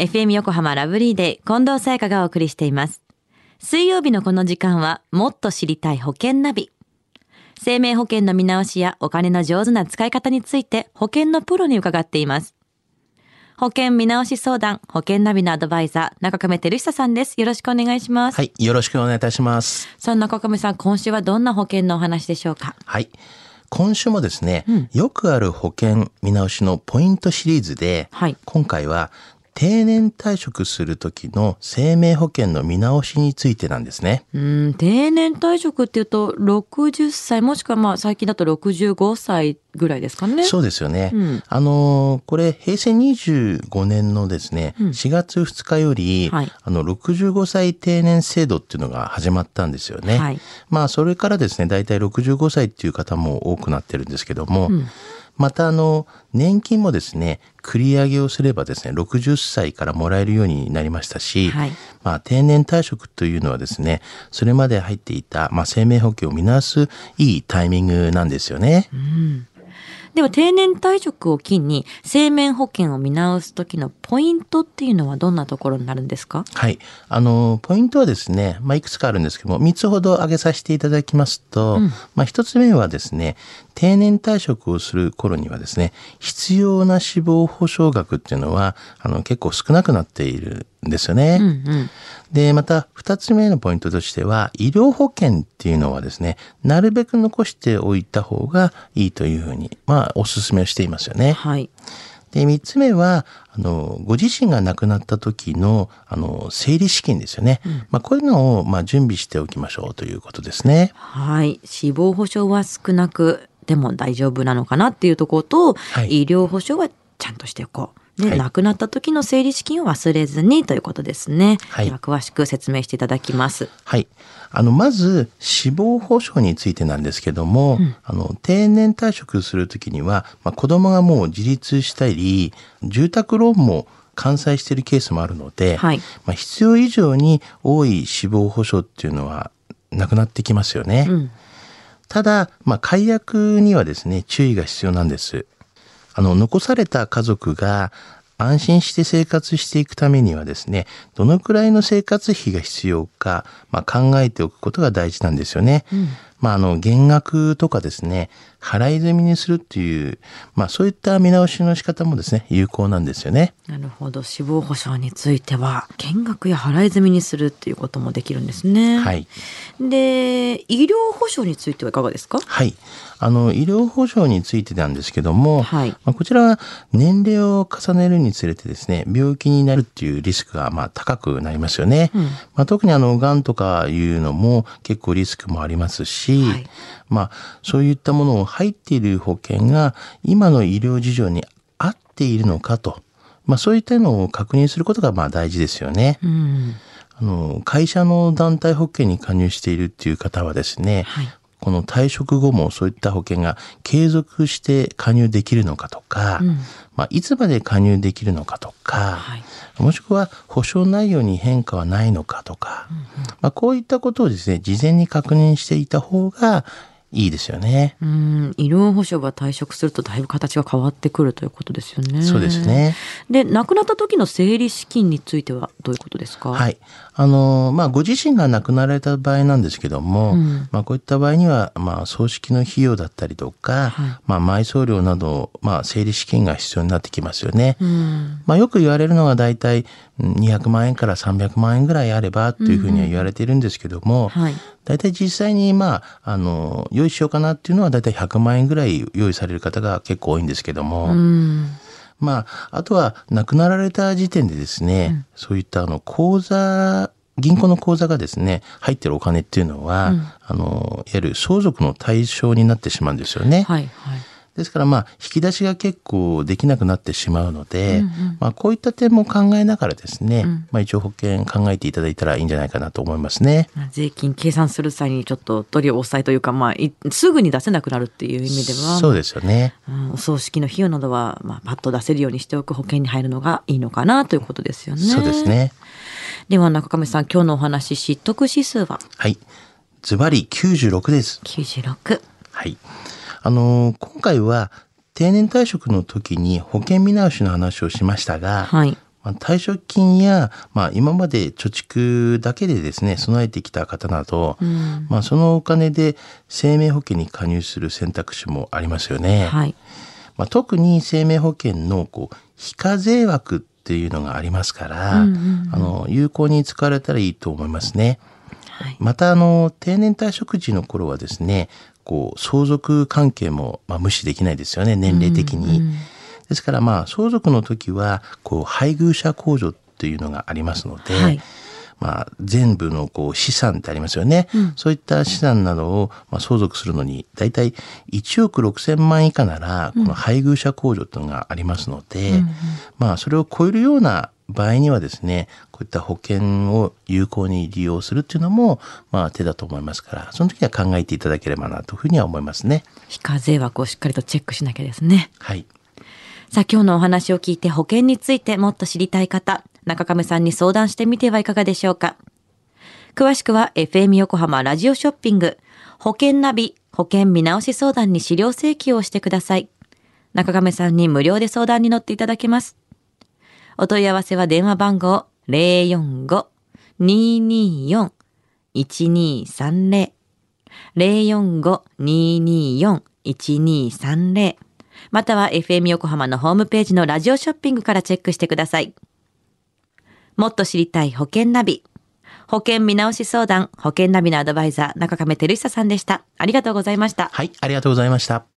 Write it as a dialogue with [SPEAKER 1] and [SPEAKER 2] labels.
[SPEAKER 1] FM 横浜ラブリーで近藤沙耶香がお送りしています。水曜日のこの時間は、もっと知りたい保険ナビ。生命保険の見直しやお金の上手な使い方について保険のプロに伺っています。保険見直し相談、保険ナビのアドバイザー、中亀照久さんです。よろしくお願いします。
[SPEAKER 2] はい、よろしくお願いいたします。
[SPEAKER 1] さあ、中亀さん、今週はどんな保険のお話でしょうか？
[SPEAKER 2] はい。今週もですね、よくある保険見直しのポイントシリーズで、
[SPEAKER 1] はい
[SPEAKER 2] 今回は定年退職する時の生命保険の見直しについてなんですね。
[SPEAKER 1] うん、定年退職っていうと、60歳、もしくはまあ最近だと65歳ぐらいですかね。
[SPEAKER 2] そうですよね。
[SPEAKER 1] うん
[SPEAKER 2] あのーこれ平成25年のですね、4月2日より、
[SPEAKER 1] はい
[SPEAKER 2] あの65歳定年制度っていうのが始まったんですよね。
[SPEAKER 1] はい
[SPEAKER 2] まあそれからですね、大体65歳っていう方も多くなってるんですけども、またあの年金もですね、繰り上げをすればですね、60歳からもらえるようになりましたし、
[SPEAKER 1] はい
[SPEAKER 2] まあ定年退職というのはですね、それまで入っていたまあ生命保険を見直すいいタイミングなんですよね。
[SPEAKER 1] では定年退職を機に生命保険を見直す時のポイントっていうのはどんなところになるんですか？
[SPEAKER 2] はい。あの、ポイントはですね、まあ、いくつかあるんですけども、3つほど挙げさせていただきますと、まあ、1つ目はですね、定年退職をする頃にはですね、必要な死亡保障額っていうのは、あの、結構少なくなっているんですよね。
[SPEAKER 1] うんうん。
[SPEAKER 2] で、また、二つ目のポイントとしては、医療保険っていうのはですね、なるべく残しておいた方がいいというふうに、まあ、お勧めをしていますよね。
[SPEAKER 1] はい。
[SPEAKER 2] で、三つ目は、あの、ご自身が亡くなった時の、あの、整理資金ですよね。まあ、こういうのを、まあ、準備しておきましょうということですね。
[SPEAKER 1] はい。死亡保障は少なくても大丈夫なのかなっていうところと、
[SPEAKER 2] はい
[SPEAKER 1] 医療保障はちゃんとしておこう。で、
[SPEAKER 2] はい
[SPEAKER 1] 亡くなった時の整理資金を忘れずにということですね。
[SPEAKER 2] はい
[SPEAKER 1] では詳しく説明していただきます。
[SPEAKER 2] はい。あの、まず、死亡保障についてなんですけども、あの、定年退職するときには、まあ、子供がもう自立したり、住宅ローンも完済しているケースもあるので、
[SPEAKER 1] はい
[SPEAKER 2] まあ、必要以上に多い死亡保障っていうのはなくなってきますよね。
[SPEAKER 1] うん。
[SPEAKER 2] ただ、まあ、解約にはですね、注意が必要なんです。あの、残された家族が安心して生活していくためにはですね、どのくらいの生活費が必要か、まあ、考えておくことが大事なんですよね。まあ、あの、減額とかですね、払い済みにするっていう、まあ、そういった見直しの仕方もですね、有効なんですよね。
[SPEAKER 1] なるほど。死亡保障については、見学や払い済みにするっていうこともできるんですね。
[SPEAKER 2] はい。
[SPEAKER 1] で、医療保障についてはいかがですか？
[SPEAKER 2] はい。あの、医療保障についてなんですけども、
[SPEAKER 1] はい
[SPEAKER 2] まあ、こちらは年齢を重ねるにつれてですね、病気になるっていうリスクがまあ高くなりますよね。まあ、特にあの、癌とかいうのも結構リスクもありますし、
[SPEAKER 1] はい
[SPEAKER 2] まあ、そういったものを入っている保険が今の医療事情に合っているのかと、まあ、そういったのを確認することがまあ大事ですよね。
[SPEAKER 1] うん。
[SPEAKER 2] あの、会社の団体保険に加入しているっていう方はですね、
[SPEAKER 1] はい
[SPEAKER 2] この退職後もそういった保険が継続して加入できるのかとか、まあ、いつまで加入できるのかとか、
[SPEAKER 1] はい
[SPEAKER 2] もしくは保証内容に変化はないのかとか、まあ、こういったことをですね、事前に確認していた方がいいですよね。
[SPEAKER 1] うん、医療保障が退職するとだいぶ形が変わってくるということですよね。
[SPEAKER 2] そうです。ね。
[SPEAKER 1] で、亡くなった時の整理資金についてはどういうことですか？
[SPEAKER 2] はい。あの、まあ、ご自身が亡くなられた場合なんですけども、
[SPEAKER 1] うん
[SPEAKER 2] まあ、こういった場合には、まあ、葬式の費用だったりとか、
[SPEAKER 1] はい
[SPEAKER 2] まあ、埋葬料など、まあ、整理資金が必要になってきますよね。
[SPEAKER 1] うん。
[SPEAKER 2] まあ、よく言われるのが大体うん200万円から300万円ぐらいあればというふうには言われているんですけども、
[SPEAKER 1] はい。
[SPEAKER 2] 大体実際にまあ、あの、用意しようかなっていうのは大体100万円ぐらい用意される方が結構多いんですけども、
[SPEAKER 1] うん。
[SPEAKER 2] まあ、あとは亡くなられた時点でですね、そういったあの、口座、銀行の口座がですね、入ってるお金っていうのは、あの、いわゆる相続の対象になってしまうんですよね。
[SPEAKER 1] はい。はい。
[SPEAKER 2] ですからまあ引き出しが結構できなくなってしまうので、まあこういった点も考えながらですね、まあ一応保険考えていただいたらいいんじゃないかなと思いますね。
[SPEAKER 1] 税金計算する際にちょっと取り押さえというか、まあ、いすぐに出せなくなるっていう意味では、
[SPEAKER 2] そうですよね。
[SPEAKER 1] うんお葬式の費用などは、まあ、パッと出せるようにしておく保険に入るのがいいのかなということですよね。
[SPEAKER 2] そうです。ね。
[SPEAKER 1] では中亀さん、今日のお話、知得指数は？
[SPEAKER 2] はい。ズバリ96です。
[SPEAKER 1] 96。
[SPEAKER 2] はい。あのー今回は定年退職の時に保険見直しの話をしましたが、
[SPEAKER 1] はい。
[SPEAKER 2] まあ、退職金や、まあ、今まで貯蓄だけでですね備えてきた方など、
[SPEAKER 1] うん
[SPEAKER 2] まあ、そのお金で生命保険に加入する選択肢もありますよね。
[SPEAKER 1] はい。
[SPEAKER 2] まあ、特に生命保険のこう非課税枠っていうのがありますから、
[SPEAKER 1] うんうんうん
[SPEAKER 2] あの有効に使われたらいいと思いますね。
[SPEAKER 1] はい。
[SPEAKER 2] またあの定年退職時の頃はですねこう相続関係も、まあ、無視できないですよね年齢的に。
[SPEAKER 1] うんうん
[SPEAKER 2] ですからまあ相続の時はこう配偶者控除っていうのがありますので、
[SPEAKER 1] はい。
[SPEAKER 2] まあ、全部のこう資産ってありますよね、
[SPEAKER 1] うん。
[SPEAKER 2] そういった資産などをまあ相続するのに大体1億6,000万以下ならこの配偶者控除っていうのがありますので、
[SPEAKER 1] うんうん。
[SPEAKER 2] まあそれを超えるような場合にはですねこういった保険を有効に利用するっていうのもまあ手だと思いますからその時は考えていただければなというふうには思いますね。
[SPEAKER 1] 非課税枠をしっかりとチェックしなきゃですね。
[SPEAKER 2] はい
[SPEAKER 1] さあ今日のお話を聞いて保険についてもっと知りたい方、中亀さんに相談してみてはいかがでしょうか。詳しくは FM 横浜ラジオショッピング、保険ナビ、保険見直し相談に資料請求をしてください。中亀さんに無料で相談に乗っていただけます。お問い合わせは電話番号045-224-1230 045-224-1230または FM 横浜のホームページのラジオショッピングからチェックしてください。もっと知りたい保険ナビ。保険見直し相談、保険ナビのアドバイザー、中亀照久さんでした。ありがとうございました。
[SPEAKER 2] はいありがとうございました。